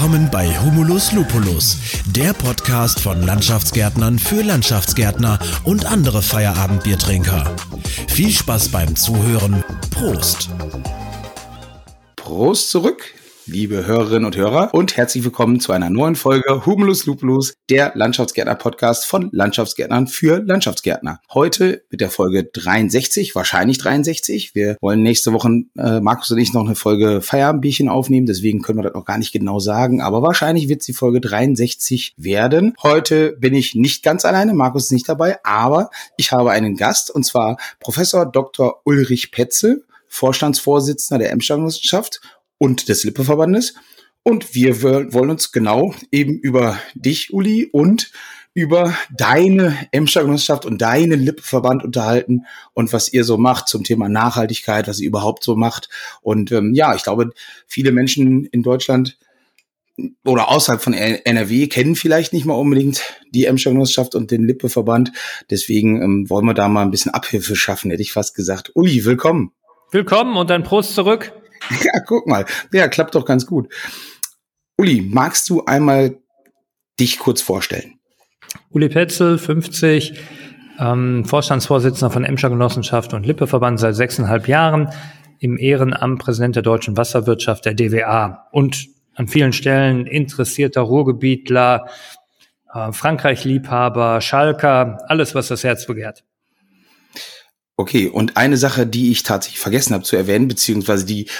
Willkommen bei Humulus Lupulus, der Podcast von Landschaftsgärtnern für Landschaftsgärtner und andere Feierabendbiertrinker. Viel Spaß beim Zuhören. Prost! Prost zurück liebe Hörerinnen und Hörer und herzlich willkommen zu einer neuen Folge Humulus Lupulus, der Landschaftsgärtner-Podcast von Landschaftsgärtnern für Landschaftsgärtner. Heute mit der Folge 63, wahrscheinlich 63. Wir wollen nächste Woche, äh, Markus und ich, noch eine Folge Feierabendbierchen aufnehmen, deswegen können wir das noch gar nicht genau sagen, aber wahrscheinlich wird es die Folge 63 werden. Heute bin ich nicht ganz alleine, Markus ist nicht dabei, aber ich habe einen Gast und zwar Professor Dr. Ulrich Petzel, Vorstandsvorsitzender der Emscher-Genossenschaft und des Lippeverbandes. Und wir wollen uns genau eben über dich, Uli, und über deine Emscher Genossenschaft und deinen Lippeverband unterhalten und was ihr so macht zum Thema Nachhaltigkeit, was ihr überhaupt so macht. Und ähm, ja, ich glaube, viele Menschen in Deutschland oder außerhalb von NRW kennen vielleicht nicht mal unbedingt die Emscher Genossenschaft und den Lippeverband. Deswegen ähm, wollen wir da mal ein bisschen Abhilfe schaffen, hätte ich fast gesagt. Uli, willkommen. Willkommen und ein Prost zurück. Ja, guck mal. Ja, klappt doch ganz gut. Uli, magst du einmal dich kurz vorstellen? Uli Petzel, 50, ähm, Vorstandsvorsitzender von Emscher Genossenschaft und Lippeverband seit sechseinhalb Jahren, im Ehrenamt Präsident der deutschen Wasserwirtschaft, der DWA und an vielen Stellen interessierter Ruhrgebietler, äh, Frankreich-Liebhaber, Schalker, alles, was das Herz begehrt. Okay, und eine Sache, die ich tatsächlich vergessen habe zu erwähnen, beziehungsweise die,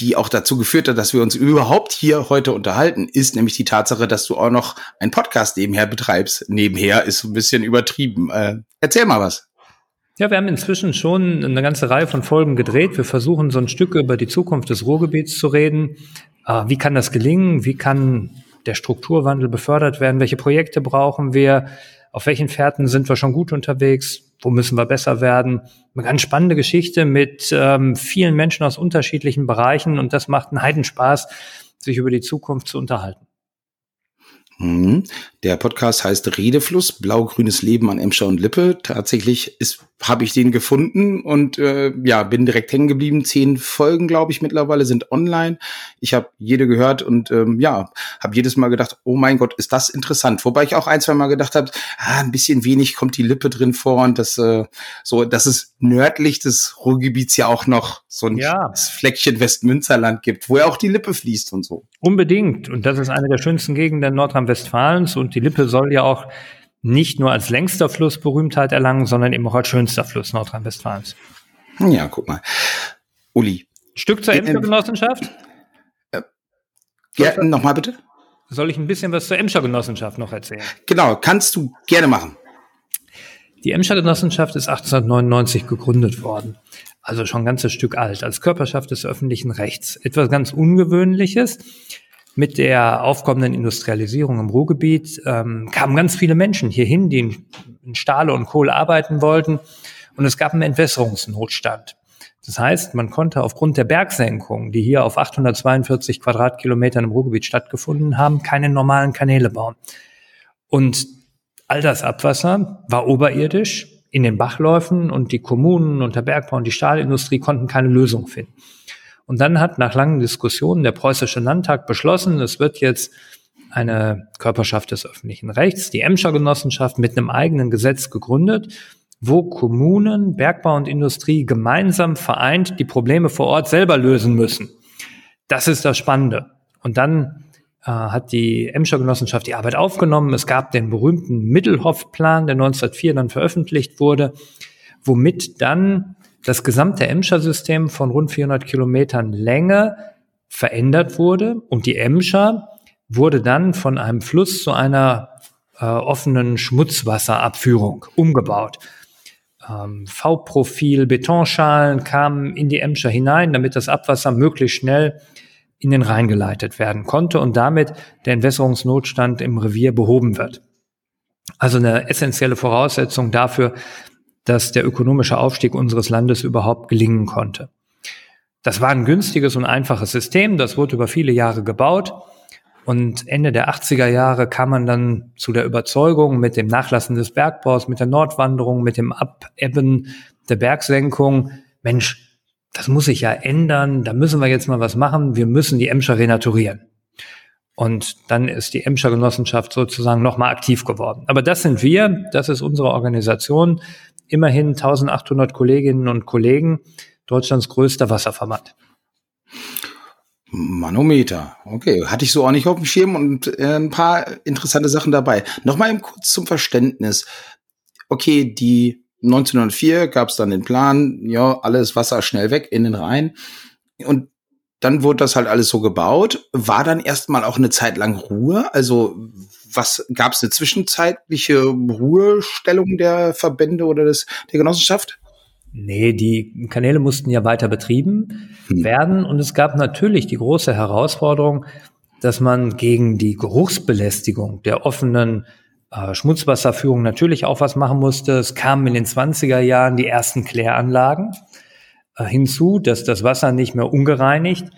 die auch dazu geführt hat, dass wir uns überhaupt hier heute unterhalten, ist nämlich die Tatsache, dass du auch noch einen Podcast nebenher betreibst. Nebenher ist ein bisschen übertrieben. Äh, erzähl mal was. Ja, wir haben inzwischen schon eine ganze Reihe von Folgen gedreht. Wir versuchen so ein Stück über die Zukunft des Ruhrgebiets zu reden. Äh, wie kann das gelingen? Wie kann der Strukturwandel befördert werden? Welche Projekte brauchen wir? Auf welchen Fährten sind wir schon gut unterwegs? Wo müssen wir besser werden. Eine ganz spannende Geschichte mit ähm, vielen Menschen aus unterschiedlichen Bereichen und das macht einen Heidenspaß, sich über die Zukunft zu unterhalten. Mhm. Der Podcast heißt Redefluss, blau-grünes Leben an Emscher und Lippe. Tatsächlich ist habe ich den gefunden und äh, ja, bin direkt hängen geblieben. Zehn Folgen, glaube ich, mittlerweile sind online. Ich habe jede gehört und ähm, ja, habe jedes Mal gedacht, oh mein Gott, ist das interessant. Wobei ich auch ein, zwei Mal gedacht habe, ah, ein bisschen wenig kommt die Lippe drin vor und das äh, so, dass es nördlich des Ruhrgebiets ja auch noch so ein ja. Fleckchen Westmünsterland gibt, wo ja auch die Lippe fließt und so. Unbedingt. Und das ist eine der schönsten Gegenden Nordrhein-Westfalens und die Lippe soll ja auch nicht nur als längster Fluss Berühmtheit erlangen, sondern eben auch als schönster Fluss Nordrhein-Westfalens. Ja, guck mal. Uli. Stück zur Emscher Genossenschaft? Äh, ja, nochmal bitte. Soll ich ein bisschen was zur Emscher Genossenschaft noch erzählen? Genau, kannst du gerne machen. Die Emscher Genossenschaft ist 1899 gegründet worden, also schon ein ganzes Stück alt, als Körperschaft des öffentlichen Rechts. Etwas ganz Ungewöhnliches mit der aufkommenden Industrialisierung im Ruhrgebiet ähm, kamen ganz viele Menschen hierhin, die in, Stahle und Kohle arbeiten wollten. Und es gab einen Entwässerungsnotstand. Das heißt, man konnte aufgrund der Bergsenkung, die hier auf 842 Quadratkilometern im Ruhrgebiet stattgefunden haben, keine normalen Kanäle bauen. Und all das Abwasser war oberirdisch in den Bachläufen und die Kommunen und der Bergbau und die Stahlindustrie konnten keine Lösung finden. Und dann hat nach langen Diskussionen der Preußische Landtag beschlossen, es wird jetzt eine Körperschaft des öffentlichen Rechts, die Emscher Genossenschaft, mit einem eigenen Gesetz gegründet, wo Kommunen, Bergbau und Industrie gemeinsam vereint die Probleme vor Ort selber lösen müssen. Das ist das Spannende. Und dann hat die Emscher Genossenschaft die Arbeit aufgenommen. Es gab den berühmten Mittelhoff-Plan, der 1904 dann veröffentlicht wurde, womit dann das gesamte Emscher-System von rund 400 Kilometern Länge verändert wurde und die Emscher wurde dann von einem Fluss zu einer äh, offenen Schmutzwasserabführung umgebaut. Ähm, V-Profil, Betonschalen kamen in die Emscher hinein, damit das Abwasser möglichst schnell in den Rhein geleitet werden konnte und damit der Entwässerungsnotstand im Revier behoben wird. Also eine essentielle Voraussetzung dafür, dass der ökonomische Aufstieg unseres Landes überhaupt gelingen konnte. Das war ein günstiges und einfaches System, das wurde über viele Jahre gebaut. Und Ende der 80er Jahre kam man dann zu der Überzeugung mit dem Nachlassen des Bergbaus, mit der Nordwanderung, mit dem Abebben der Bergsenkung, Mensch, das muss sich ja ändern, da müssen wir jetzt mal was machen, wir müssen die Emscher renaturieren. Und dann ist die Emscher Genossenschaft sozusagen nochmal aktiv geworden. Aber das sind wir, das ist unsere Organisation. Immerhin 1800 Kolleginnen und Kollegen, Deutschlands größter Wasserverband. Manometer. Okay, hatte ich so auch nicht auf dem Schirm und äh, ein paar interessante Sachen dabei. Nochmal kurz zum Verständnis. Okay, die 1904 gab es dann den Plan, ja, alles Wasser schnell weg in den Rhein. Und dann wurde das halt alles so gebaut. War dann erstmal auch eine Zeit lang Ruhe? Also was gab es eine zwischenzeitliche Ruhestellung der Verbände oder des, der Genossenschaft? Nee, die Kanäle mussten ja weiter betrieben hm. werden und es gab natürlich die große Herausforderung, dass man gegen die Geruchsbelästigung der offenen äh, Schmutzwasserführung natürlich auch was machen musste. Es kamen in den 20er Jahren die ersten Kläranlagen äh, hinzu, dass das Wasser nicht mehr ungereinigt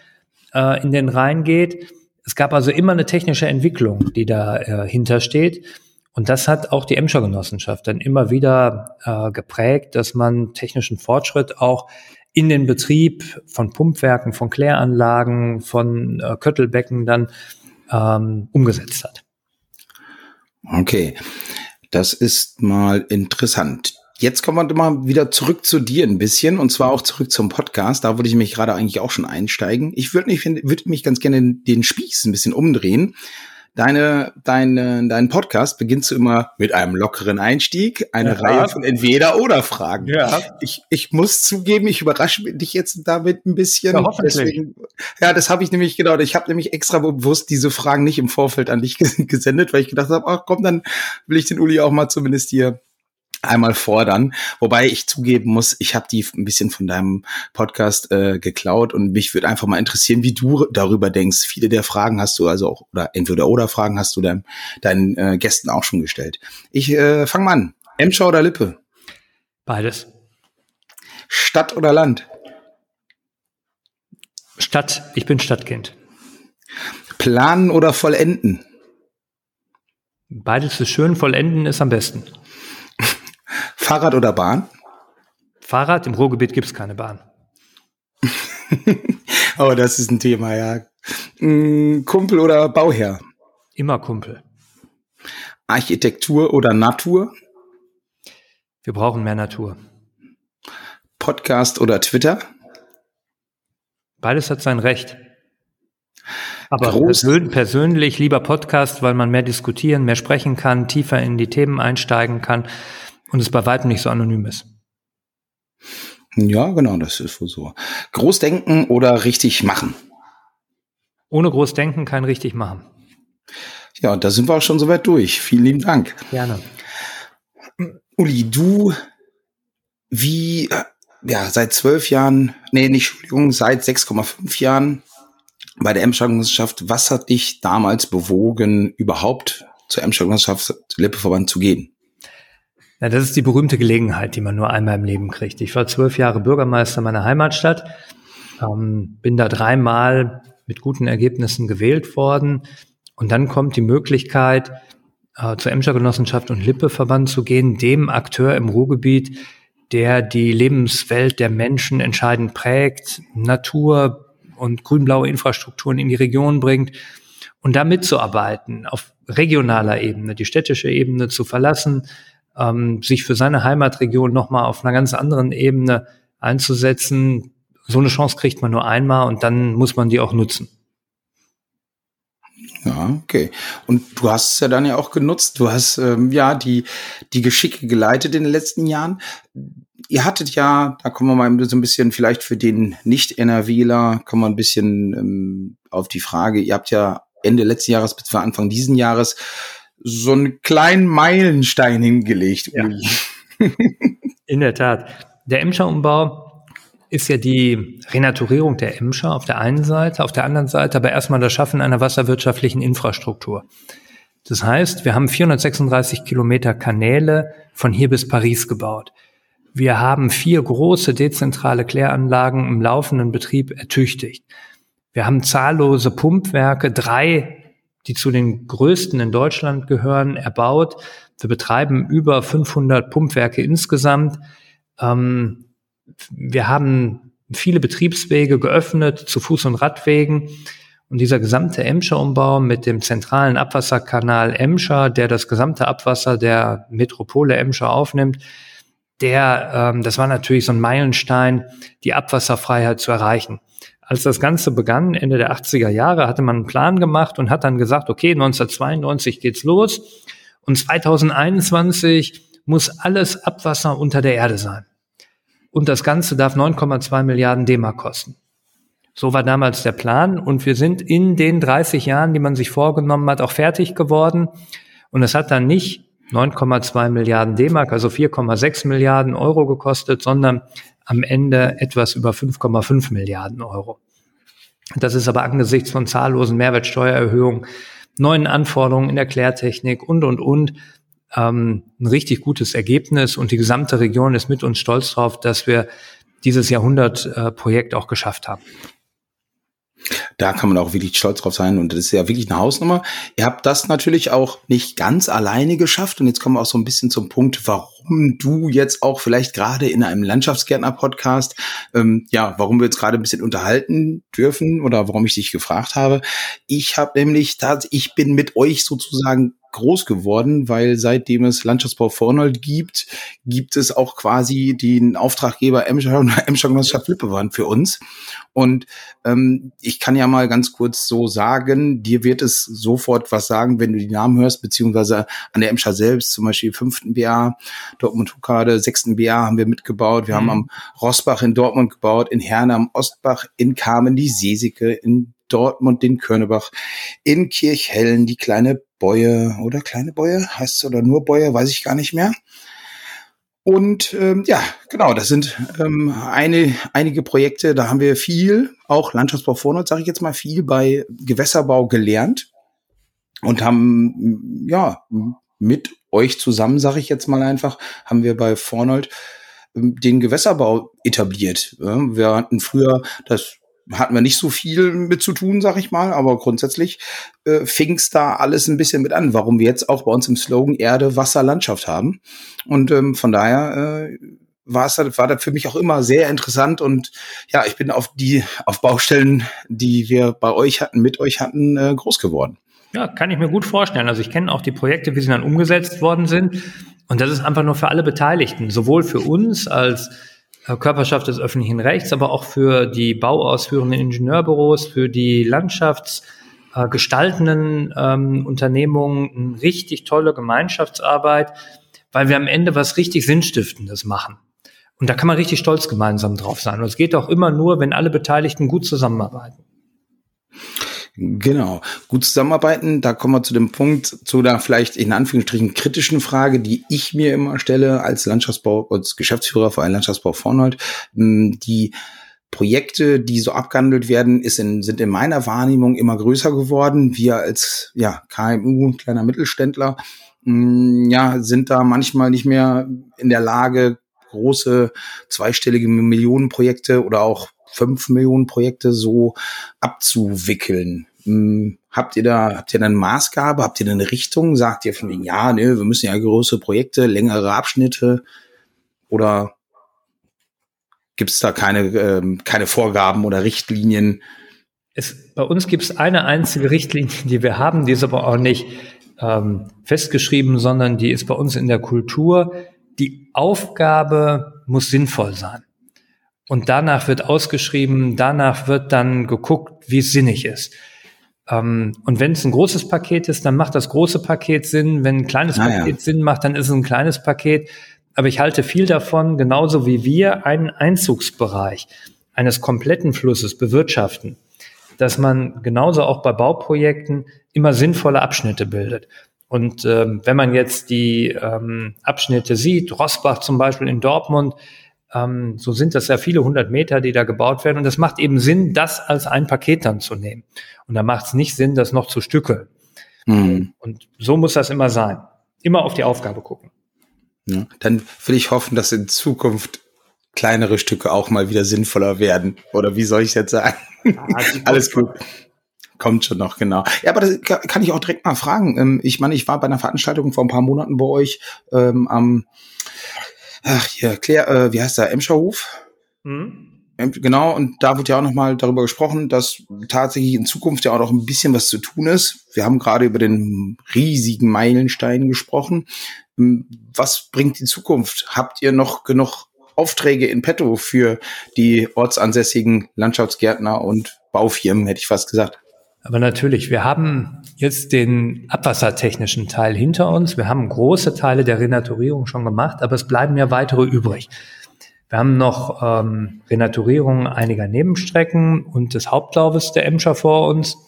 äh, in den Rhein geht. Es gab also immer eine technische Entwicklung, die dahinter äh, steht. Und das hat auch die Emscher Genossenschaft dann immer wieder äh, geprägt, dass man technischen Fortschritt auch in den Betrieb von Pumpwerken, von Kläranlagen, von Köttelbecken dann ähm, umgesetzt hat. Okay, das ist mal interessant. Jetzt kommen wir mal wieder zurück zu dir ein bisschen und zwar auch zurück zum Podcast. Da würde ich mich gerade eigentlich auch schon einsteigen. Ich würde mich, würde mich ganz gerne den Spieß ein bisschen umdrehen Deine, deine, dein Podcast beginnst du immer mit einem lockeren Einstieg, eine ja. Reihe von Entweder-Oder-Fragen. Ja. Ich, ich muss zugeben, ich überrasche dich jetzt damit ein bisschen. Ja, hoffentlich. Deswegen, ja das habe ich nämlich genau. Ich habe nämlich extra bewusst diese Fragen nicht im Vorfeld an dich gesendet, weil ich gedacht habe, ach komm, dann will ich den Uli auch mal zumindest hier einmal fordern. Wobei ich zugeben muss, ich habe die ein bisschen von deinem Podcast äh, geklaut und mich würde einfach mal interessieren, wie du darüber denkst. Viele der Fragen hast du also auch, oder entweder oder Fragen hast du dein, deinen äh, Gästen auch schon gestellt. Ich äh, fange mal an. Emscher oder Lippe? Beides. Stadt oder Land? Stadt. Ich bin Stadtkind. Planen oder vollenden? Beides ist schön, vollenden ist am besten. Fahrrad oder Bahn? Fahrrad, im Ruhrgebiet gibt es keine Bahn. oh, das ist ein Thema, ja. Mm, Kumpel oder Bauherr? Immer Kumpel. Architektur oder Natur? Wir brauchen mehr Natur. Podcast oder Twitter? Beides hat sein Recht. Aber persön persönlich lieber Podcast, weil man mehr diskutieren, mehr sprechen kann, tiefer in die Themen einsteigen kann und es bei weitem nicht so anonym ist. Ja, genau, das ist wohl so. Großdenken oder richtig machen? Ohne Großdenken kein richtig machen. Ja, da sind wir auch schon soweit durch. Vielen lieben Dank. Gerne. Uli, du, wie, ja, seit zwölf Jahren, nee, nicht, Entschuldigung, seit 6,5 Jahren bei der Emscher Genossenschaft, was hat dich damals bewogen, überhaupt zur Emscher Genossenschaft Lippeverband zu gehen? Ja, das ist die berühmte Gelegenheit, die man nur einmal im Leben kriegt. Ich war zwölf Jahre Bürgermeister meiner Heimatstadt, ähm, bin da dreimal mit guten Ergebnissen gewählt worden. Und dann kommt die Möglichkeit, äh, zur Emscher Genossenschaft und Lippeverband zu gehen, dem Akteur im Ruhrgebiet, der die Lebenswelt der Menschen entscheidend prägt, Natur und grün-blaue Infrastrukturen in die Region bringt und da mitzuarbeiten, auf regionaler Ebene, die städtische Ebene zu verlassen, ähm, sich für seine Heimatregion nochmal auf einer ganz anderen Ebene einzusetzen. So eine Chance kriegt man nur einmal und dann muss man die auch nutzen. Ja, okay. Und du hast es ja dann ja auch genutzt. Du hast ähm, ja die, die Geschicke geleitet in den letzten Jahren. Ihr hattet ja, da kommen wir mal so ein bisschen vielleicht für den Nicht-NRWler, kommen wir ein bisschen ähm, auf die Frage. Ihr habt ja Ende letzten Jahres bis Anfang diesen Jahres so einen kleinen Meilenstein hingelegt, ja. In der Tat. Der Emscher-Umbau ist ja die Renaturierung der Emscher auf der einen Seite, auf der anderen Seite aber erstmal das Schaffen einer wasserwirtschaftlichen Infrastruktur. Das heißt, wir haben 436 Kilometer Kanäle von hier bis Paris gebaut. Wir haben vier große dezentrale Kläranlagen im laufenden Betrieb ertüchtigt. Wir haben zahllose Pumpwerke, drei die zu den größten in Deutschland gehören, erbaut. Wir betreiben über 500 Pumpwerke insgesamt. Ähm, wir haben viele Betriebswege geöffnet zu Fuß- und Radwegen. Und dieser gesamte Emscher-Umbau mit dem zentralen Abwasserkanal Emscher, der das gesamte Abwasser der Metropole Emscher aufnimmt, der, ähm, das war natürlich so ein Meilenstein, die Abwasserfreiheit zu erreichen. Als das Ganze begann, Ende der 80er Jahre, hatte man einen Plan gemacht und hat dann gesagt, okay, 1992 geht's los und 2021 muss alles Abwasser unter der Erde sein. Und das Ganze darf 9,2 Milliarden D-Mark kosten. So war damals der Plan und wir sind in den 30 Jahren, die man sich vorgenommen hat, auch fertig geworden. Und es hat dann nicht 9,2 Milliarden D-Mark, also 4,6 Milliarden Euro gekostet, sondern am Ende etwas über 5,5 Milliarden Euro. Das ist aber angesichts von zahllosen Mehrwertsteuererhöhungen, neuen Anforderungen in der Klärtechnik und, und, und ähm, ein richtig gutes Ergebnis. Und die gesamte Region ist mit uns stolz drauf, dass wir dieses Jahrhundertprojekt äh, auch geschafft haben. Da kann man auch wirklich stolz drauf sein und das ist ja wirklich eine Hausnummer. Ihr habt das natürlich auch nicht ganz alleine geschafft und jetzt kommen wir auch so ein bisschen zum Punkt, warum du jetzt auch vielleicht gerade in einem Landschaftsgärtner-Podcast, ähm, ja, warum wir jetzt gerade ein bisschen unterhalten dürfen oder warum ich dich gefragt habe. Ich habe nämlich, ich bin mit euch sozusagen groß geworden, weil seitdem es Landschaftsbau Vornold gibt, gibt es auch quasi den Auftraggeber Emscher Genossenschaft Lippewand für uns. Und ähm, ich kann ja mal ganz kurz so sagen, dir wird es sofort was sagen, wenn du die Namen hörst, beziehungsweise an der Emscher selbst, zum Beispiel fünften BA, Dortmund Hukade, sechsten BA haben wir mitgebaut. Wir mhm. haben am Rossbach in Dortmund gebaut, in Herne am Ostbach, in Kamen die Seesike, in Dortmund den Körnebach, in Kirchhellen die kleine Bäue oder kleine Bäue heißt es oder nur Bäue, weiß ich gar nicht mehr. Und ähm, ja, genau, das sind ähm, eine, einige Projekte, da haben wir viel, auch Landschaftsbau Vornord, sage ich jetzt mal, viel bei Gewässerbau gelernt und haben ja mit euch zusammen, sage ich jetzt mal einfach, haben wir bei Vornold ähm, den Gewässerbau etabliert. Wir hatten früher das hatten wir nicht so viel mit zu tun, sag ich mal, aber grundsätzlich äh, fing es da alles ein bisschen mit an, warum wir jetzt auch bei uns im Slogan Erde, Wasser, Landschaft haben. Und ähm, von daher äh, war es war das für mich auch immer sehr interessant und ja, ich bin auf die auf Baustellen, die wir bei euch hatten, mit euch hatten, äh, groß geworden. Ja, kann ich mir gut vorstellen. Also ich kenne auch die Projekte, wie sie dann umgesetzt worden sind. Und das ist einfach nur für alle Beteiligten, sowohl für uns als Körperschaft des öffentlichen Rechts, aber auch für die bauausführenden Ingenieurbüros, für die landschaftsgestaltenden äh, ähm, Unternehmungen eine richtig tolle Gemeinschaftsarbeit, weil wir am Ende was richtig Sinnstiftendes machen. Und da kann man richtig stolz gemeinsam drauf sein. Und es geht auch immer nur, wenn alle Beteiligten gut zusammenarbeiten. Genau. Gut zusammenarbeiten, da kommen wir zu dem Punkt, zu der vielleicht in Anführungsstrichen kritischen Frage, die ich mir immer stelle als Landschaftsbau, als Geschäftsführer für einen Landschaftsbau Vornold. Hm, die Projekte, die so abgehandelt werden, ist in, sind in meiner Wahrnehmung immer größer geworden. Wir als ja, KMU, kleiner Mittelständler, hm, ja, sind da manchmal nicht mehr in der Lage, große zweistellige Millionenprojekte oder auch fünf Millionen Projekte so abzuwickeln. Hm, habt ihr da, habt ihr eine Maßgabe? Habt ihr eine Richtung? Sagt ihr von wegen, ja, ne, wir müssen ja große Projekte, längere Abschnitte oder gibt es da keine, ähm, keine Vorgaben oder Richtlinien? Es, bei uns gibt es eine einzige Richtlinie, die wir haben, die ist aber auch nicht ähm, festgeschrieben, sondern die ist bei uns in der Kultur. Die Aufgabe muss sinnvoll sein. Und danach wird ausgeschrieben, danach wird dann geguckt, wie es sinnig ist. Ähm, und wenn es ein großes Paket ist, dann macht das große Paket Sinn. Wenn ein kleines ah, Paket ja. Sinn macht, dann ist es ein kleines Paket. Aber ich halte viel davon, genauso wie wir einen Einzugsbereich eines kompletten Flusses bewirtschaften, dass man genauso auch bei Bauprojekten immer sinnvolle Abschnitte bildet. Und ähm, wenn man jetzt die ähm, Abschnitte sieht, Rossbach zum Beispiel in Dortmund, ähm, so sind das ja viele hundert Meter, die da gebaut werden. Und es macht eben Sinn, das als ein Paket dann zu nehmen. Und da macht es nicht Sinn, das noch zu stückeln. Mhm. Und so muss das immer sein. Immer auf die Aufgabe gucken. Ja, dann will ich hoffen, dass in Zukunft kleinere Stücke auch mal wieder sinnvoller werden. Oder wie soll ich jetzt sagen? Ja, Alles gut. Kommt schon noch, genau. Ja, aber das kann ich auch direkt mal fragen. Ähm, ich meine, ich war bei einer Veranstaltung vor ein paar Monaten bei euch ähm, am ach hier, Claire, äh, wie heißt der, Emscherhof? Mhm. Genau, und da wird ja auch nochmal darüber gesprochen, dass tatsächlich in Zukunft ja auch noch ein bisschen was zu tun ist. Wir haben gerade über den riesigen Meilenstein gesprochen. Ähm, was bringt die Zukunft? Habt ihr noch genug Aufträge in petto für die ortsansässigen Landschaftsgärtner und Baufirmen, hätte ich fast gesagt? Aber natürlich, wir haben jetzt den abwassertechnischen Teil hinter uns. Wir haben große Teile der Renaturierung schon gemacht, aber es bleiben ja weitere übrig. Wir haben noch ähm, Renaturierung einiger Nebenstrecken und des Hauptlaufes der Emscher vor uns.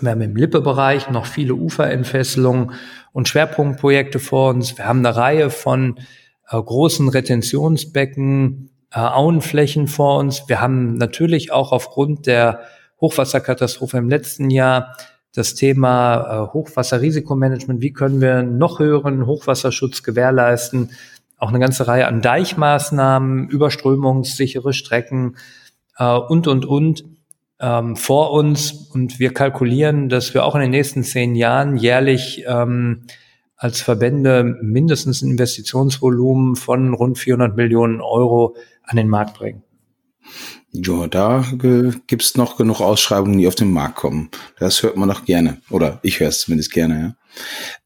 Wir haben im Lippebereich noch viele Uferentfesselungen und Schwerpunktprojekte vor uns. Wir haben eine Reihe von äh, großen Retentionsbecken, äh, Auenflächen vor uns. Wir haben natürlich auch aufgrund der Hochwasserkatastrophe im letzten Jahr das Thema äh, Hochwasserrisikomanagement. Wie können wir noch höheren Hochwasserschutz gewährleisten? auch eine ganze Reihe an Deichmaßnahmen, überströmungssichere Strecken äh, und, und, und ähm, vor uns. Und wir kalkulieren, dass wir auch in den nächsten zehn Jahren jährlich ähm, als Verbände mindestens ein Investitionsvolumen von rund 400 Millionen Euro an den Markt bringen. Ja, da gibt's noch genug Ausschreibungen, die auf den Markt kommen. Das hört man noch gerne. Oder ich höre es zumindest gerne, ja.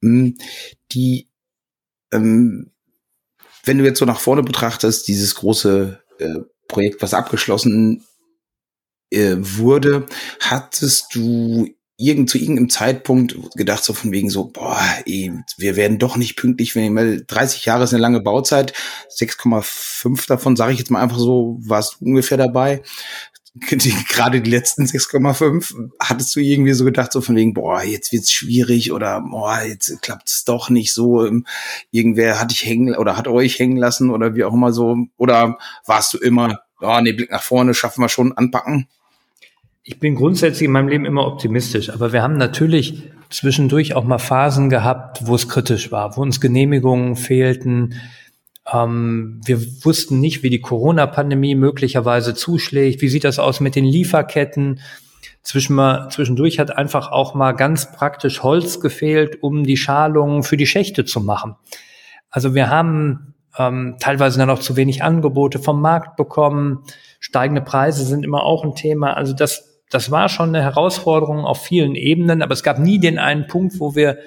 Ähm, die ähm, wenn du jetzt so nach vorne betrachtest, dieses große äh, Projekt, was abgeschlossen äh, wurde, hattest du irgend zu irgendeinem Zeitpunkt gedacht, so von wegen so, boah, ey, wir werden doch nicht pünktlich, wenn ich mal 30 Jahre ist eine lange Bauzeit, 6,5 davon, sage ich jetzt mal einfach so, warst du ungefähr dabei gerade die letzten 6,5, hattest du irgendwie so gedacht, so von wegen, boah, jetzt wird's schwierig oder boah, jetzt klappt's doch nicht so. Ähm, irgendwer hat dich hängen oder hat euch hängen lassen oder wie auch immer so. Oder warst du immer, oh nee, Blick nach vorne, schaffen wir schon, anpacken? Ich bin grundsätzlich in meinem Leben immer optimistisch, aber wir haben natürlich zwischendurch auch mal Phasen gehabt, wo es kritisch war, wo uns Genehmigungen fehlten, ähm, wir wussten nicht, wie die Corona-Pandemie möglicherweise zuschlägt. Wie sieht das aus mit den Lieferketten? zwischendurch hat einfach auch mal ganz praktisch Holz gefehlt, um die Schalungen für die Schächte zu machen. Also wir haben ähm, teilweise dann auch zu wenig Angebote vom Markt bekommen. Steigende Preise sind immer auch ein Thema. Also das, das war schon eine Herausforderung auf vielen Ebenen, aber es gab nie den einen Punkt, wo wir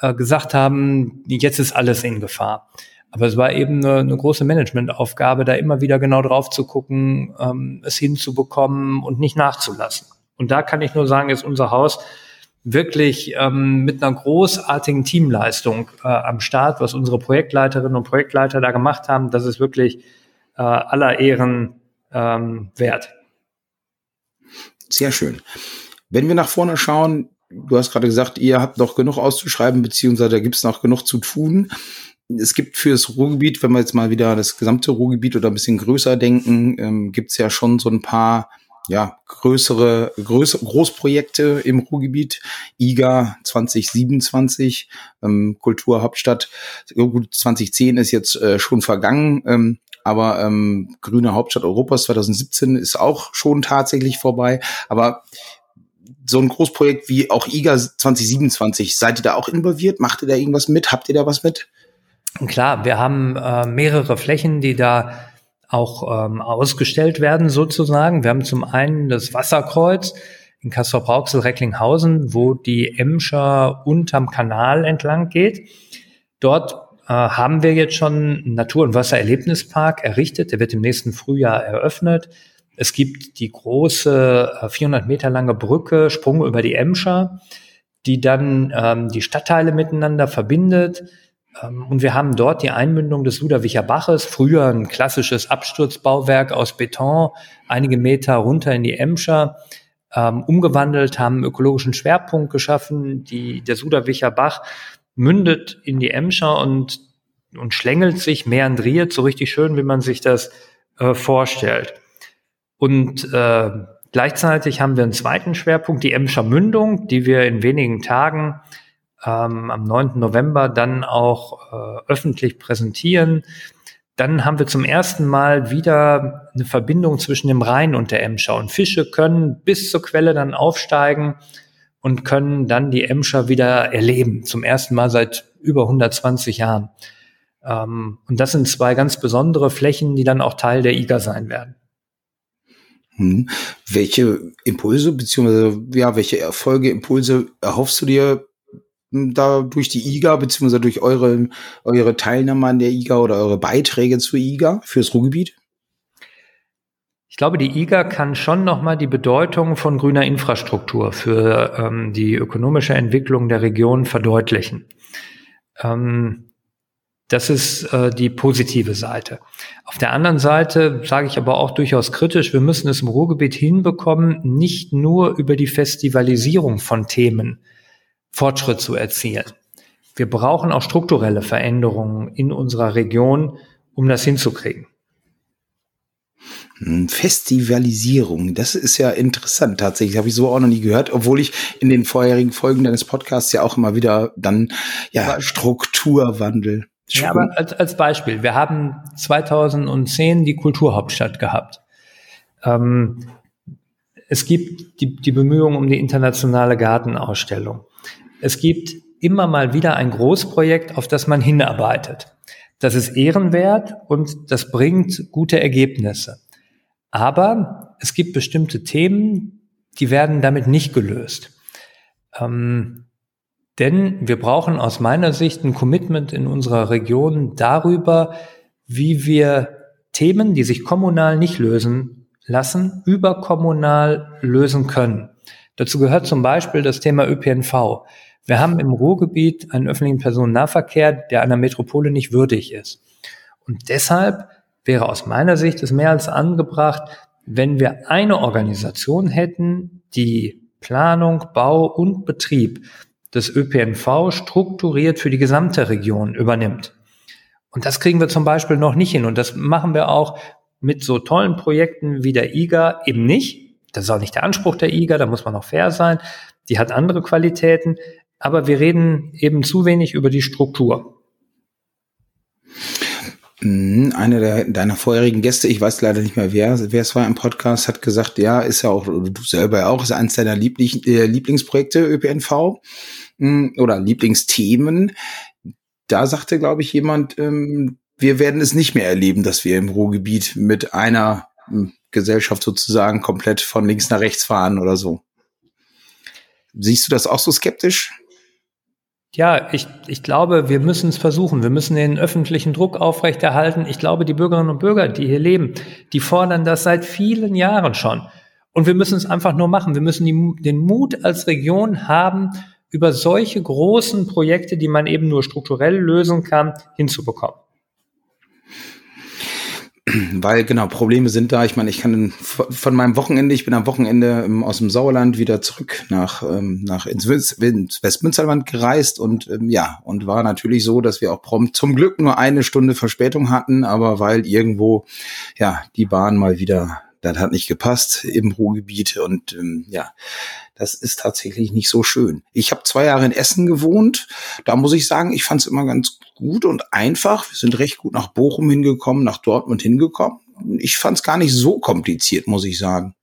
äh, gesagt haben, jetzt ist alles in Gefahr. Aber es war eben eine, eine große Managementaufgabe, da immer wieder genau drauf zu gucken, ähm, es hinzubekommen und nicht nachzulassen. Und da kann ich nur sagen, ist unser Haus wirklich ähm, mit einer großartigen Teamleistung äh, am Start, was unsere Projektleiterinnen und Projektleiter da gemacht haben. Das ist wirklich äh, aller Ehren ähm, wert. Sehr schön. Wenn wir nach vorne schauen, du hast gerade gesagt, ihr habt noch genug auszuschreiben, beziehungsweise da gibt es noch genug zu tun es gibt fürs Ruhrgebiet, wenn wir jetzt mal wieder das gesamte Ruhrgebiet oder ein bisschen größer denken, ähm, gibt es ja schon so ein paar ja, größere, größere Großprojekte im Ruhrgebiet. IGA 2027, ähm, Kulturhauptstadt. Gut, 2010 ist jetzt äh, schon vergangen, ähm, aber ähm, Grüne Hauptstadt Europas 2017 ist auch schon tatsächlich vorbei. Aber so ein Großprojekt wie auch IGA 2027, seid ihr da auch involviert? Macht ihr da irgendwas mit? Habt ihr da was mit? Klar, wir haben äh, mehrere Flächen, die da auch ähm, ausgestellt werden sozusagen. Wir haben zum einen das Wasserkreuz in Kassel-Brauxel-Recklinghausen, wo die Emscher unterm Kanal entlang geht. Dort haben wir jetzt schon einen Natur- und Wassererlebnispark errichtet. Der wird im nächsten Frühjahr eröffnet. Es gibt die große äh, 400 Meter lange Brücke Sprung über die Emscher, die dann ähm, die Stadtteile miteinander verbindet. Ähm, und wir haben dort die Einmündung des Luderwicher Baches, früher ein klassisches Absturzbauwerk aus Beton, einige Meter runter in die Emscher, ähm, umgewandelt, haben einen ökologischen Schwerpunkt geschaffen. Die, der Suderwicher Bach mündet in die Emscher und, und schlängelt sich, meandriert, so richtig schön, wie man sich das äh, vorstellt. Und äh, gleichzeitig haben wir einen zweiten Schwerpunkt, die Emscher Mündung, die wir in wenigen Tagen ähm, am 9. November dann auch äh, öffentlich präsentieren. Dann haben wir zum ersten Mal wieder eine Verbindung zwischen dem Rhein und der Emscher. Und Fische können bis zur Quelle dann aufsteigen und können dann die Emscher wieder erleben. Zum ersten Mal seit über 120 Jahren. Ähm, und das sind zwei ganz besondere Flächen, die dann auch Teil der IGA sein werden. Hm. Welche Impulse beziehungsweise ja, welche Erfolge, Impulse erhoffst du dir hm, da durch die IGA beziehungsweise durch eure, eure Teilnahme an der IGA oder eure Beiträge zur IGA fürs Ruhrgebiet? Ich glaube, die IGA kann schon nochmal die Bedeutung von grüner Infrastruktur für ähm, die ökonomische Entwicklung der Region verdeutlichen. Ähm, das ist äh, die positive Seite. Auf der anderen Seite sage ich aber auch durchaus kritisch, wir müssen es im Ruhrgebiet hinbekommen, nicht nur über die Festivalisierung von Themen Fortschritt zu erzielen. Wir brauchen auch strukturelle Veränderungen in unserer Region, um das hinzukriegen. Hm, Festivalisierung, das ist ja interessant tatsächlich, habe ich so auch noch nie gehört, obwohl ich in den vorherigen Folgen deines Podcasts ja auch immer wieder dann ja Strukturwandel ja, aber als, als Beispiel, wir haben 2010 die Kulturhauptstadt gehabt. Ähm, es gibt die, die Bemühungen um die internationale Gartenausstellung. Es gibt immer mal wieder ein Großprojekt, auf das man hinarbeitet. Das ist ehrenwert und das bringt gute Ergebnisse. Aber es gibt bestimmte Themen, die werden damit nicht gelöst. Ähm, denn wir brauchen aus meiner Sicht ein Commitment in unserer Region darüber, wie wir Themen, die sich kommunal nicht lösen lassen, überkommunal lösen können. Dazu gehört zum Beispiel das Thema ÖPNV. Wir haben im Ruhrgebiet einen öffentlichen Personennahverkehr, der einer Metropole nicht würdig ist. Und deshalb wäre aus meiner Sicht es mehr als angebracht, wenn wir eine Organisation hätten, die Planung, Bau und Betrieb des ÖPNV strukturiert für die gesamte Region übernimmt. Und das kriegen wir zum Beispiel noch nicht hin. Und das machen wir auch mit so tollen Projekten wie der IGA eben nicht. Das ist auch nicht der Anspruch der IGA, da muss man auch fair sein. Die hat andere Qualitäten. Aber wir reden eben zu wenig über die Struktur. Mhm, einer der, deiner vorherigen Gäste, ich weiß leider nicht mehr wer, wer es war im Podcast, hat gesagt, ja, ist ja auch, du selber auch, ist eines deiner Lieblich, äh, Lieblingsprojekte ÖPNV mh, hm, oder Lieblingsthemen. Da sagte, glaube ich, jemand, ähm, wir werden es nicht mehr erleben, dass wir im Ruhrgebiet mit einer äh, Gesellschaft sozusagen komplett von links nach rechts fahren oder so. Siehst du das auch so skeptisch? Ja, ich, ich glaube, wir müssen es versuchen. Wir müssen den öffentlichen Druck aufrechterhalten. Ich glaube, die Bürgerinnen und Bürger, die hier leben, die fordern das seit vielen Jahren schon. Und wir müssen es einfach nur machen. Wir müssen die, den Mut als Region haben, über solche großen Projekte, die man eben nur strukturell lösen kann, hinzubekommen weil genau Probleme sind da. Ich meine, ich kann von meinem Wochenende, ich bin am Wochenende ähm, aus dem Sauerland wieder zurück nach ähm, nach ins, Westmünsterland gereist und ähm, ja und war natürlich so, dass wir auch prompt zum Glück nur eine Stunde Verspätung hatten, aber weil irgendwo ja die Bahn mal wieder das hat nicht gepasst im Ruhrgebiet und ähm, ja, das ist tatsächlich nicht so schön. Ich habe zwei Jahre in Essen gewohnt. Da muss ich sagen, ich fand es immer ganz gut und einfach. Wir sind recht gut nach Bochum hingekommen, nach Dortmund hingekommen. Ich fand es gar nicht so kompliziert, muss ich sagen.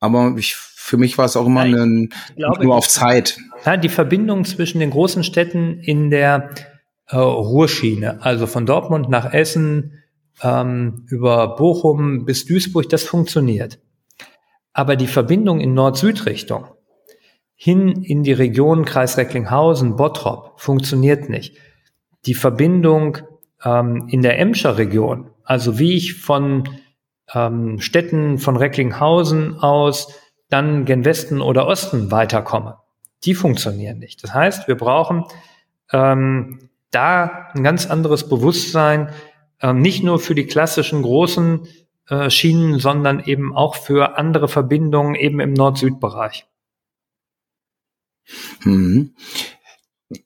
Aber ich, für mich war es auch immer ja, ein, glaube, nur auf Zeit. Ja, die Verbindung zwischen den großen Städten in der äh, Ruhrschiene, also von Dortmund nach Essen, ähm, über Bochum bis Duisburg, das funktioniert. Aber die Verbindung in Nord-Süd-Richtung hin in die Region Kreis Recklinghausen, Bottrop funktioniert nicht. Die Verbindung ähm, in der Emscher Region, also wie ich von ähm, Städten von Recklinghausen aus dann gen Westen oder Osten weiterkomme, die funktionieren nicht. Das heißt, wir brauchen ähm, da ein ganz anderes Bewusstsein, ähm, nicht nur für die klassischen großen äh, Schienen, sondern eben auch für andere Verbindungen eben im Nord-Süd-Bereich. Hm.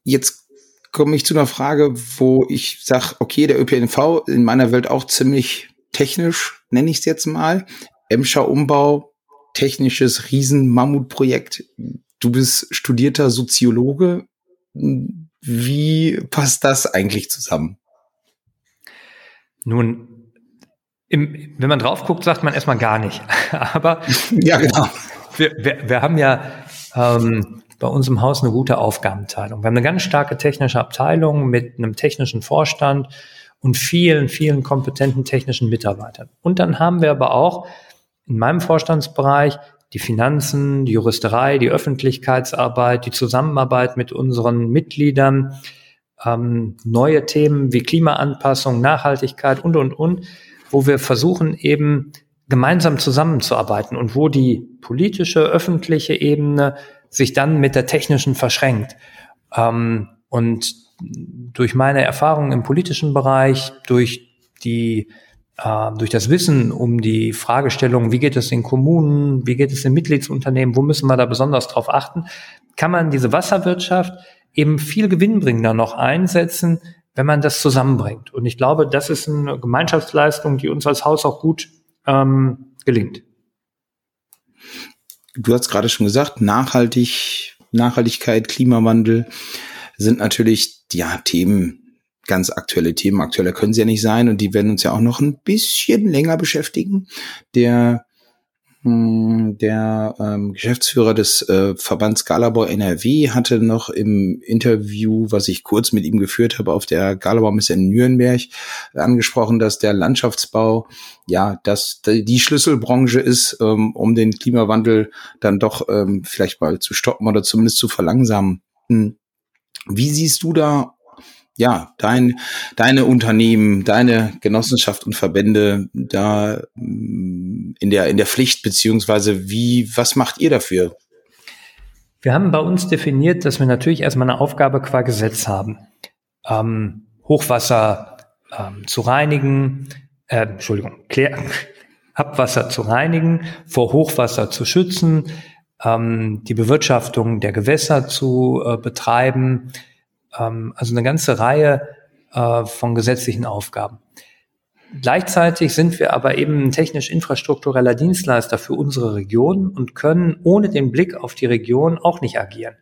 Jetzt komme ich zu einer Frage, wo ich sage, okay, der ÖPNV in meiner Welt auch ziemlich technisch, nenne ich es jetzt mal. Emscher Umbau, technisches Riesen-Mammutprojekt. Du bist studierter Soziologe. Wie passt das eigentlich zusammen? Nun, im, wenn man drauf guckt, sagt man erstmal gar nicht. Aber ja, genau. Wir, wir, wir haben ja ähm, bei uns im Haus eine gute Aufgabenteilung. Wir haben eine ganz starke technische Abteilung mit einem technischen Vorstand und vielen, vielen kompetenten technischen Mitarbeitern. Und dann haben wir aber auch in meinem Vorstandsbereich die Finanzen, die Juristerei, die Öffentlichkeitsarbeit, die Zusammenarbeit mit unseren Mitgliedern, ähm, neue Themen wie Klimaanpassung, Nachhaltigkeit und, und, und, wo wir versuchen eben gemeinsam zusammenzuarbeiten und wo die politische, öffentliche Ebene sich dann mit der technischen verschränkt. Ähm, und durch meine Erfahrungen im politischen Bereich, durch die äh, durch das Wissen um die Fragestellung, wie geht es in Kommunen, wie geht es in Mitgliedsunternehmen, wo müssen wir da besonders drauf achten, kann man diese Wasserwirtschaft eben viel gewinnbringender noch einsetzen, wenn man das zusammenbringt. Und ich glaube, das ist eine Gemeinschaftsleistung, die uns als Haus auch gut ähm, gelingt. Du hast gerade schon gesagt, nachhaltig, Nachhaltigkeit, Klimawandel sind natürlich ja Themen, ganz aktuelle Themen. Aktueller können sie ja nicht sein und die werden uns ja auch noch ein bisschen länger beschäftigen. Der der ähm, Geschäftsführer des äh, Verbands Galabau NRW hatte noch im Interview, was ich kurz mit ihm geführt habe, auf der Galabau-Messe in Nürnberg angesprochen, dass der Landschaftsbau ja, dass die Schlüsselbranche ist, ähm, um den Klimawandel dann doch ähm, vielleicht mal zu stoppen oder zumindest zu verlangsamen. Hm. Wie siehst du da ja, dein, deine Unternehmen, deine Genossenschaft und Verbände da mm, in der, in der Pflicht, beziehungsweise wie, was macht ihr dafür? Wir haben bei uns definiert, dass wir natürlich erstmal eine Aufgabe qua Gesetz haben. Ähm, Hochwasser ähm, zu reinigen, äh, Entschuldigung, Klär, Abwasser zu reinigen, vor Hochwasser zu schützen, ähm, die Bewirtschaftung der Gewässer zu äh, betreiben, ähm, also eine ganze Reihe äh, von gesetzlichen Aufgaben. Gleichzeitig sind wir aber eben ein technisch-infrastruktureller Dienstleister für unsere Region und können ohne den Blick auf die Region auch nicht agieren.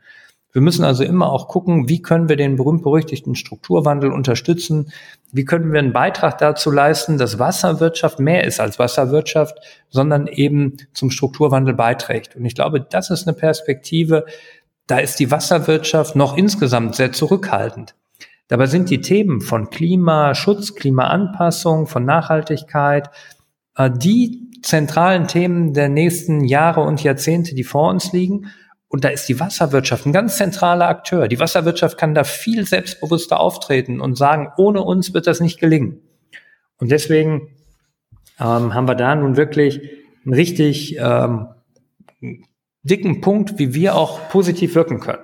Wir müssen also immer auch gucken, wie können wir den berühmt-berüchtigten Strukturwandel unterstützen? Wie können wir einen Beitrag dazu leisten, dass Wasserwirtschaft mehr ist als Wasserwirtschaft, sondern eben zum Strukturwandel beiträgt? Und ich glaube, das ist eine Perspektive, da ist die Wasserwirtschaft noch insgesamt sehr zurückhaltend. Dabei sind die Themen von Klimaschutz, Klimaanpassung, von Nachhaltigkeit äh, die zentralen Themen der nächsten Jahre und Jahrzehnte, die vor uns liegen. Und da ist die Wasserwirtschaft ein ganz zentraler Akteur. Die Wasserwirtschaft kann da viel selbstbewusster auftreten und sagen, ohne uns wird das nicht gelingen. Und deswegen ähm, haben wir da nun wirklich ein richtig ähm, dicken Punkt, wie wir auch positiv wirken können.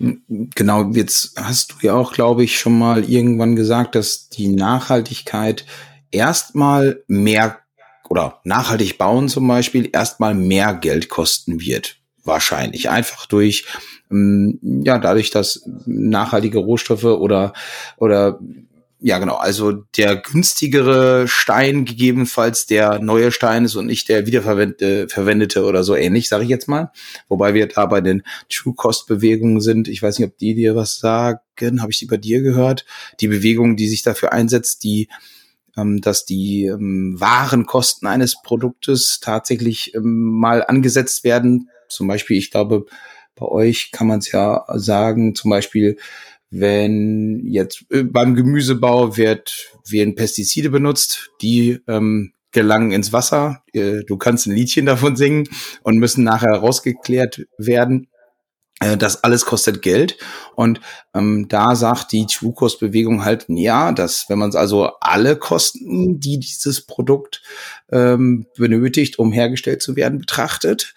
Genau, jetzt hast du ja auch, glaube ich, schon mal irgendwann gesagt, dass die Nachhaltigkeit erstmal mehr oder nachhaltig bauen zum Beispiel erstmal mehr Geld kosten wird. Wahrscheinlich. Einfach durch, ähm, ja, dadurch, dass nachhaltige Rohstoffe oder, oder ja, genau. Also der günstigere Stein gegebenenfalls der neue Stein ist und nicht der wiederverwendete oder so ähnlich, sage ich jetzt mal. Wobei wir da bei den True Cost Bewegungen sind. Ich weiß nicht, ob die dir was sagen. Habe ich die bei dir gehört? Die Bewegung, die sich dafür einsetzt, die ähm, dass die ähm, Warenkosten eines Produktes tatsächlich ähm, mal angesetzt werden. Zum Beispiel, ich glaube, bei euch kann man es ja sagen, zum Beispiel wenn jetzt äh, beim Gemüsebau wird, werden Pestizide benutzt, die ähm, gelangen ins Wasser. Äh, du kannst ein Liedchen davon singen und müssen nachher rausgeklärt werden. Äh, das alles kostet Geld. Und ähm, da sagt die True-Cost-Bewegung halt, ja, dass wenn man also alle Kosten, die dieses Produkt ähm, benötigt, um hergestellt zu werden, betrachtet,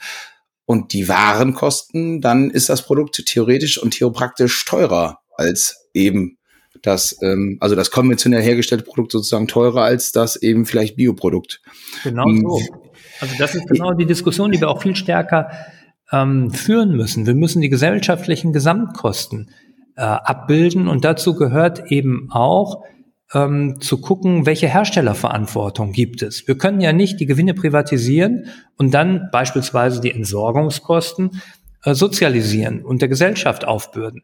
und die Warenkosten, dann ist das Produkt theoretisch und theopraktisch teurer als eben das, ähm, also das konventionell hergestellte Produkt sozusagen teurer als das eben vielleicht Bioprodukt. Genau hm. so. Also das ist genau die Diskussion, die wir auch viel stärker ähm, führen müssen. Wir müssen die gesellschaftlichen Gesamtkosten äh, abbilden und dazu gehört eben auch ähm, zu gucken, welche Herstellerverantwortung gibt es. Wir können ja nicht die Gewinne privatisieren und dann beispielsweise die Entsorgungskosten äh, sozialisieren und der Gesellschaft aufbürden.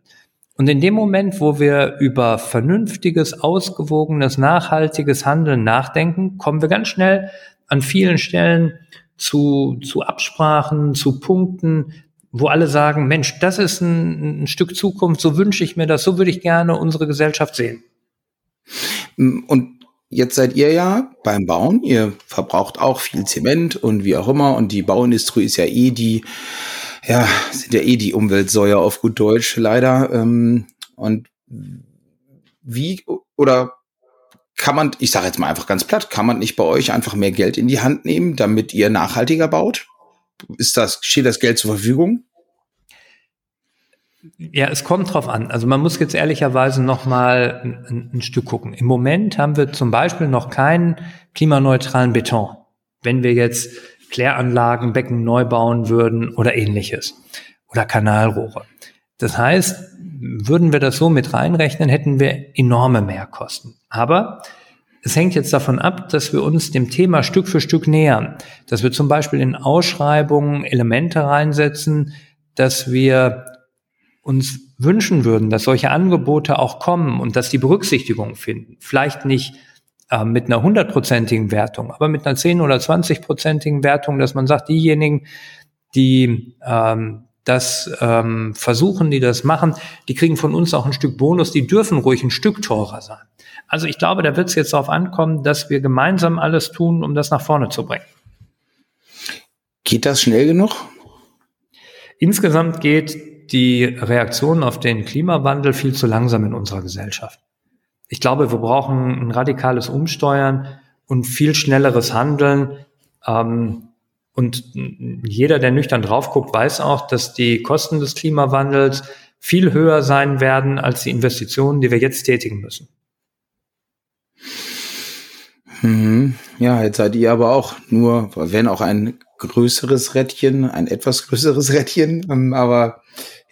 Und in dem Moment, wo wir über vernünftiges, ausgewogenes, nachhaltiges Handeln nachdenken, kommen wir ganz schnell an vielen Stellen zu, zu Absprachen, zu Punkten, wo alle sagen, Mensch, das ist ein, ein Stück Zukunft, so wünsche ich mir das, so würde ich gerne unsere Gesellschaft sehen. Und jetzt seid ihr ja beim Bauen. Ihr verbraucht auch viel Zement und wie auch immer. Und die Bauindustrie ist ja eh die, ja, sind ja eh die Umweltsäuer auf gut Deutsch, leider. Ähm, und wie oder kann man, ich sage jetzt mal einfach ganz platt, kann man nicht bei euch einfach mehr Geld in die Hand nehmen, damit ihr nachhaltiger baut? Ist das, steht das Geld zur Verfügung? Ja, es kommt drauf an. Also man muss jetzt ehrlicherweise noch mal ein, ein, Stück gucken. Im Moment haben wir zum Beispiel noch keinen klimaneutralen Beton. Wenn wir jetzt Kläranlagen, Becken neu bauen würden oder ähnliches oder Kanalrohre. Das heißt, würden wir das so mit reinrechnen, hätten wir enorme Mehrkosten. Aber es hängt jetzt davon ab, dass wir uns dem Thema Stück für Stück nähern. Dass wir zum Beispiel in Ausschreibungen Elemente reinsetzen, dass wir uns wünschen würden, dass solche Angebote auch kommen und dass die Berücksichtigung finden. Vielleicht nicht äh, mit einer hundertprozentigen Wertung, aber mit einer zehn oder zwanzigprozentigen Wertung, dass man sagt, diejenigen, die ähm, das ähm, versuchen, die das machen, die kriegen von uns auch ein Stück Bonus, die dürfen ruhig ein Stück teurer sein. Also ich glaube, da wird es jetzt darauf ankommen, dass wir gemeinsam alles tun, um das nach vorne zu bringen. Geht das schnell genug? Insgesamt geht die Reaktion auf den Klimawandel viel zu langsam in unserer Gesellschaft. Ich glaube, wir brauchen ein radikales Umsteuern und viel schnelleres Handeln. Ähm, und jeder, der nüchtern drauf guckt, weiß auch, dass die Kosten des Klimawandels viel höher sein werden als die Investitionen, die wir jetzt tätigen müssen. Mhm. Ja, jetzt seid ihr aber auch nur, wenn auch ein größeres Rädchen, ein etwas größeres Rädchen, ähm, aber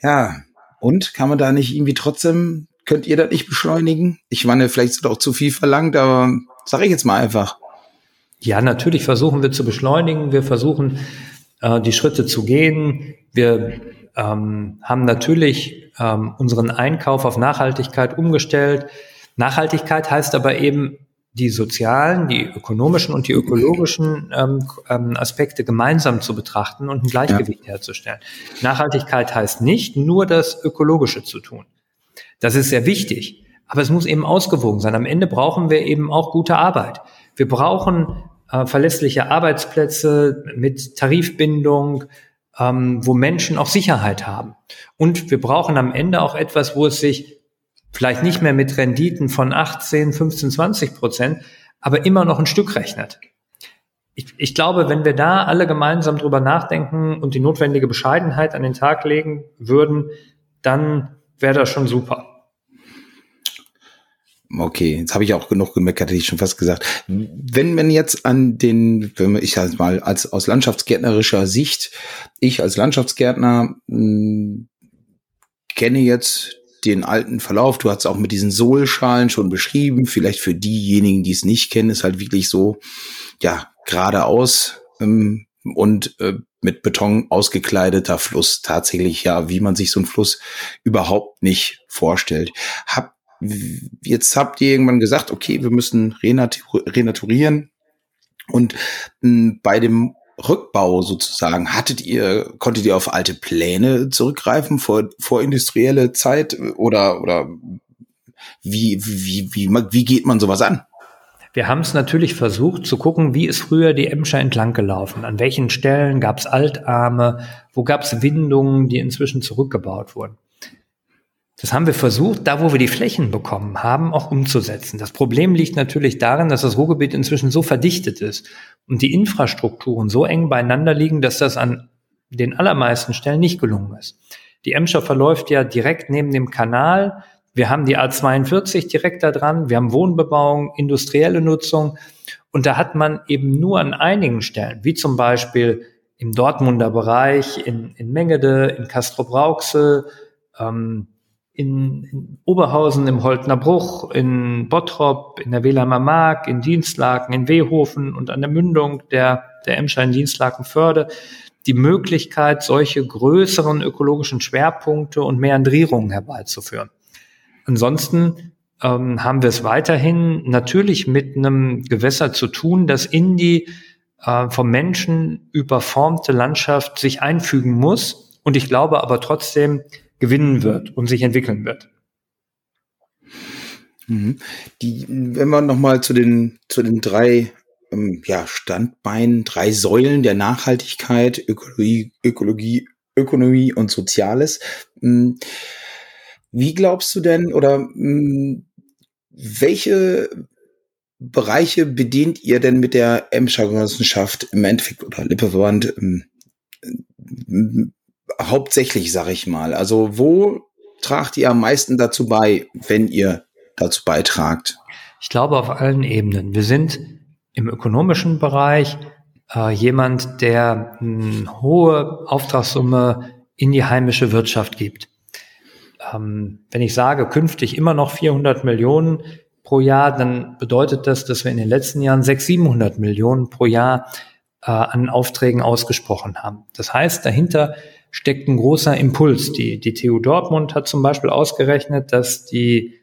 ja, und kann man da nicht irgendwie trotzdem, könnt ihr das nicht beschleunigen? Ich meine, vielleicht ist auch zu viel verlangt, aber sage ich jetzt mal einfach. Ja, natürlich versuchen wir zu beschleunigen. Wir versuchen, äh, die Schritte zu gehen. Wir ähm, haben natürlich ähm, unseren Einkauf auf Nachhaltigkeit umgestellt. Nachhaltigkeit heißt aber eben die sozialen, die ökonomischen und die ökologischen ähm, ähm, Aspekte gemeinsam zu betrachten und ein Gleichgewicht ja. herzustellen. Nachhaltigkeit heißt nicht nur das Ökologische zu tun. Das ist sehr wichtig, aber es muss eben ausgewogen sein. Am Ende brauchen wir eben auch gute Arbeit. Wir brauchen äh, verlässliche Arbeitsplätze mit Tarifbindung, ähm, wo Menschen auch Sicherheit haben. Und wir brauchen am Ende auch etwas, wo es sich vielleicht nicht mehr mit Renditen von 18, 15, 20 Prozent, aber immer noch ein Stück rechnet. Ich, ich glaube, wenn wir da alle gemeinsam drüber nachdenken und die notwendige Bescheidenheit an den Tag legen würden, dann wäre das schon super. Okay, jetzt habe ich auch genug gemeckert, hätte ich schon fast gesagt. Wenn man jetzt an den, wenn ich sag mal, als aus landschaftsgärtnerischer Sicht, ich als Landschaftsgärtner mh, hm, kenne jetzt den alten Verlauf. Du hast auch mit diesen Sohlschalen schon beschrieben. Vielleicht für diejenigen, die es nicht kennen, ist halt wirklich so, ja, geradeaus ähm, und äh, mit Beton ausgekleideter Fluss. Tatsächlich ja, wie man sich so einen Fluss überhaupt nicht vorstellt. Hab, jetzt habt ihr irgendwann gesagt, okay, wir müssen renaturieren. Und mh, hm, bei dem Rückbau sozusagen, hattet ihr, konntet ihr auf alte Pläne zurückgreifen vor, vor industrielle Zeit oder, oder wie, wie, wie, wie geht man sowas an? Wir haben es natürlich versucht zu gucken, wie ist früher die Emscher entlang gelaufen. An welchen Stellen gab es Altarme, wo gab es Windungen, die inzwischen zurückgebaut wurden. Das haben wir versucht, da wo wir die Flächen bekommen haben, auch umzusetzen. Das Problem liegt natürlich darin, dass das Ruhrgebiet inzwischen so verdichtet ist und die Infrastrukturen so eng beieinander liegen, dass das an den allermeisten Stellen nicht gelungen ist. Die Emscher verläuft ja direkt neben dem Kanal. Wir haben die A42 direkt da dran. Wir haben Wohnbebauung, industrielle Nutzung. Und da hat man eben nur an einigen Stellen, wie zum Beispiel im Dortmunder Bereich, in, in Mengede, in Castrop-Rauxel, ähm, in, in Oberhausen im Holtner Bruch, in Bottrop, in der Wehlheimer Mark, in Dienstlaken, in Wehofen und an der Mündung der, der Emscher in Dienstlakenförde die Möglichkeit, solche größeren ökologischen Schwerpunkte und Meandrierungen herbeizuführen. Ansonsten ähm, haben wir es weiterhin natürlich mit einem Gewässer zu tun, das in die äh, vom Menschen überformte Landschaft sich einfügen muss. Und ich glaube aber trotzdem, gewinnen wird und sich entwickeln wird. Mhm. Die, wenn wir nochmal zu den, zu den drei ähm, ja, Standbeinen, drei Säulen der Nachhaltigkeit, Ökologie, Ökologie, Ökonomie und Soziales. Hm, wie glaubst du denn oder hm, welche Bereiche bedient ihr denn mit der Emscher Genossenschaft im Endeffekt oder Lippeverband ähm, hauptsächlich, sag ich mal? Also wo tragt ihr am meisten dazu bei, wenn ihr dazu beitragt? Ich glaube auf allen Ebenen. Wir sind im ökonomischen Bereich äh, jemand, der eine hohe Auftragssumme in die heimische Wirtschaft gibt. Ähm, wenn ich sage, künftig immer noch 400 Millionen pro Jahr, dann bedeutet das, dass wir in den letzten Jahren 600, 700 Millionen pro Jahr äh, an Aufträgen ausgesprochen haben. Das heißt, dahinter steckt ein großer Impuls. Die, die TU Dortmund hat zum Beispiel ausgerechnet, dass die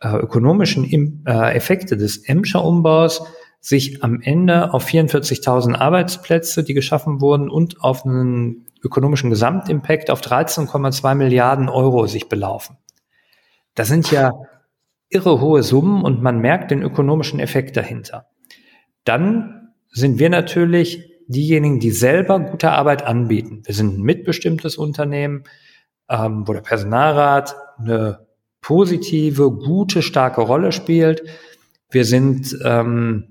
äh, ökonomischen äh, Effekte des Emscher Umbaus sich am Ende auf 44.000 Arbeitsplätze, die geschaffen wurden, und auf einen ökonomischen Gesamtimpact auf 13,2 Milliarden Euro sich belaufen. Das sind ja irre hohe Summen und man merkt den ökonomischen Effekt dahinter. Dann sind wir natürlich diejenigen, die selber gute Arbeit anbieten. Wir sind ein mitbestimmtes Unternehmen, ähm, wo der Personalrat eine positive, gute, starke Rolle spielt. Wir sind ähm,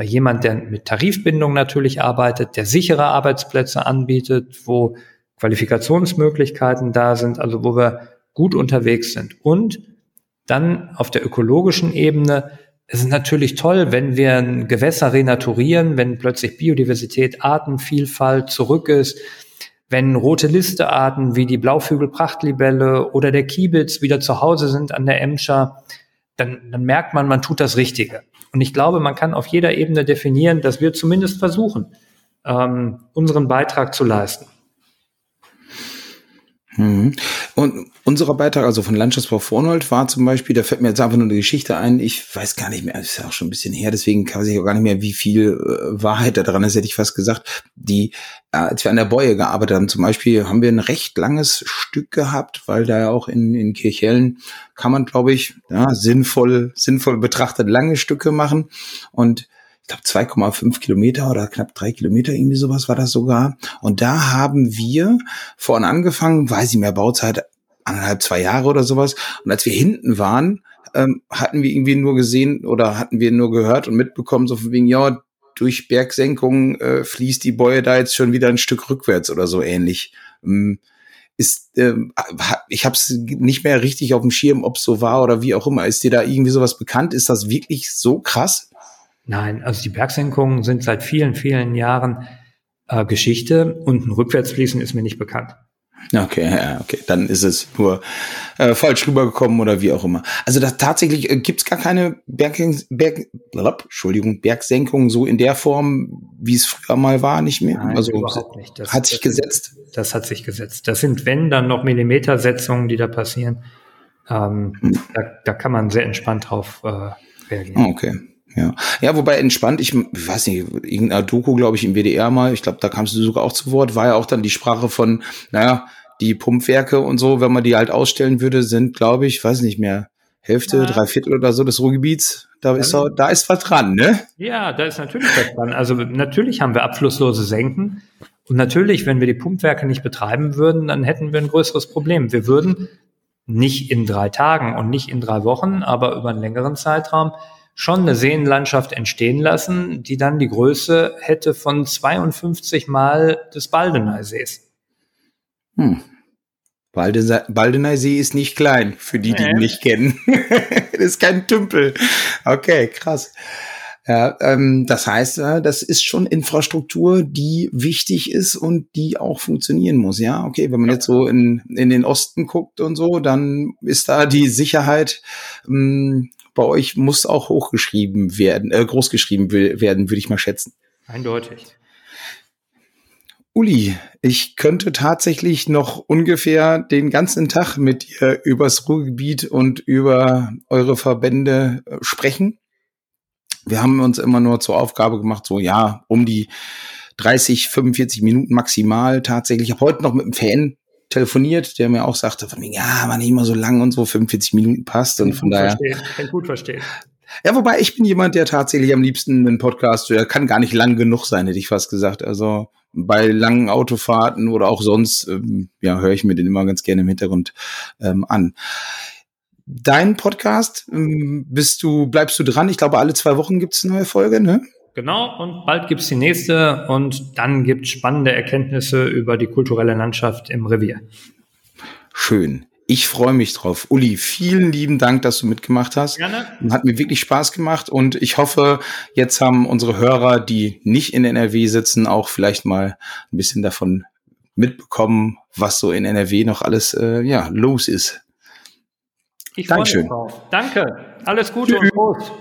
jemand, der mit Tarifbindung natürlich arbeitet, der sichere Arbeitsplätze anbietet, wo Qualifikationsmöglichkeiten da sind, also wo wir gut unterwegs sind. Und dann auf der ökologischen Ebene es ist natürlich toll, wenn wir ein Gewässer renaturieren, wenn plötzlich Biodiversität, Artenvielfalt zurück ist, wenn rote Listearten wie die Blauflügelprachtlibelle oder der Kiebitz wieder zu Hause sind an der Emscher, dann, dann merkt man, man tut das Richtige. Und ich glaube, man kann auf jeder Ebene definieren, dass wir zumindest versuchen, ähm, unseren Beitrag zu leisten. Mhm. Und unser Beitrag, also von Landschaftsbau Vornold, war zum Beispiel, da fällt mir jetzt einfach nur eine Geschichte ein, ich weiß gar nicht mehr, ist ja auch schon ein bisschen her, deswegen weiß ich auch gar nicht mehr, wie viel äh, Wahrheit da dran ist, hätte ich fast gesagt. Die, äh, als wir an der Bäue gearbeitet haben, zum Beispiel, haben wir ein recht langes Stück gehabt, weil da ja auch in, in Kirchhellen kann man, glaube ich, ja, sinnvoll, sinnvoll betrachtet lange Stücke machen. Und ich glaube 2,5 Kilometer oder knapp drei Kilometer, irgendwie sowas war das sogar. Und da haben wir vorne angefangen, weiß ich mehr, Bauzeit anderthalb, zwei Jahre oder sowas. Und als wir hinten waren, ähm, hatten wir irgendwie nur gesehen oder hatten wir nur gehört und mitbekommen, so von wegen, ja, durch Bergsenkung äh, fließt die Bäue da jetzt schon wieder ein Stück rückwärts oder so ähnlich. Ähm, ist, ähm, ich habe es nicht mehr richtig auf dem Schirm, ob es so war oder wie auch immer. Ist dir da irgendwie sowas bekannt? Ist das wirklich so krass? Nein, also die Bergsenkungen sind seit vielen, vielen Jahren äh, Geschichte und ein Rückwärtsfließen ist mir nicht bekannt. Okay, ja, okay, dann ist es nur äh, falsch rübergekommen oder wie auch immer. Also da tatsächlich äh, gibt's gar keine Berg, Berg, blab, Entschuldigung, Bergsenkung so in der Form, wie es früher mal war, nicht mehr. Nein, also überhaupt nicht. Das, hat sich das gesetzt. das hat sich gesetzt. Das sind wenn dann noch Millimetersetzungen, die da passieren. Ähm, hm. da, da kann man sehr entspannt drauf äh, reagieren. Okay. Ja. ja, wobei entspannt, ich weiß nicht, irgendeiner Doku, glaube ich, im WDR mal, ich glaube, da kamst du sogar auch zu Wort, war ja auch dann die Sprache von, naja, die Pumpwerke und so, wenn man die halt ausstellen würde, sind, glaube ich, weiß nicht mehr, Hälfte, ja. drei Viertel oder so des Ruhrgebiets. Da ist, auch, da ist was dran, ne? Ja, da ist natürlich was dran. Also natürlich haben wir abflusslose Senken. Und natürlich, wenn wir die Pumpwerke nicht betreiben würden, dann hätten wir ein größeres Problem. Wir würden nicht in drei Tagen und nicht in drei Wochen, aber über einen längeren Zeitraum schon eine Seenlandschaft entstehen lassen, die dann die Größe hätte von 52 Mal des Baldeneysees. Hm. Baldeneysee ist nicht klein, für die, die ihn nicht kennen. das ist kein Tümpel. Okay, krass. Ja, ähm, das heißt, äh, das ist schon Infrastruktur, die wichtig ist und die auch funktionieren muss. Ja, okay, wenn man jetzt so in, in den Osten guckt und so, dann ist da die Sicherheit ähm, bei euch muss auch hochgeschrieben werden, äh, großgeschrieben werden, würde ich mal schätzen. Eindeutig. Uli, ich könnte tatsächlich noch ungefähr den ganzen Tag mit dir übers Ruhrgebiet und über eure Verbände äh, sprechen. Wir haben uns immer nur zur Aufgabe gemacht, so ja, um die 30, 45 Minuten maximal tatsächlich. Ich habe heute noch mit einem Fan telefoniert, der mir auch sagte, von mir, ja, war nicht immer so lang und so, 45 Minuten passt und von daher. Verstehen. Kann gut verstehen. Ja, wobei ich bin jemand, der tatsächlich am liebsten einen Podcast, der kann gar nicht lang genug sein, hätte ich fast gesagt. Also bei langen Autofahrten oder auch sonst, ähm, ja, höre ich mir den immer ganz gerne im Hintergrund ähm, an. Dein Podcast, ähm, bist du, bleibst du dran? Ich glaube, alle zwei Wochen gibt's eine neue Folge, ne? Genau, und bald gibt's die nächste und dann gibt's spannende Erkenntnisse über die kulturelle Landschaft im Revier. Schön. Ich freue mich drauf. Uli, vielen lieben Dank, dass du mitgemacht hast. Gerne. Hat mir wirklich Spaß gemacht und ich hoffe, jetzt haben unsere Hörer, die nicht in NRW sitzen, auch vielleicht mal ein bisschen davon mitbekommen, was so in NRW noch alles äh, ja, los ist. Ich freue mich Dankeschön. drauf. Danke. Alles Gute und Prost.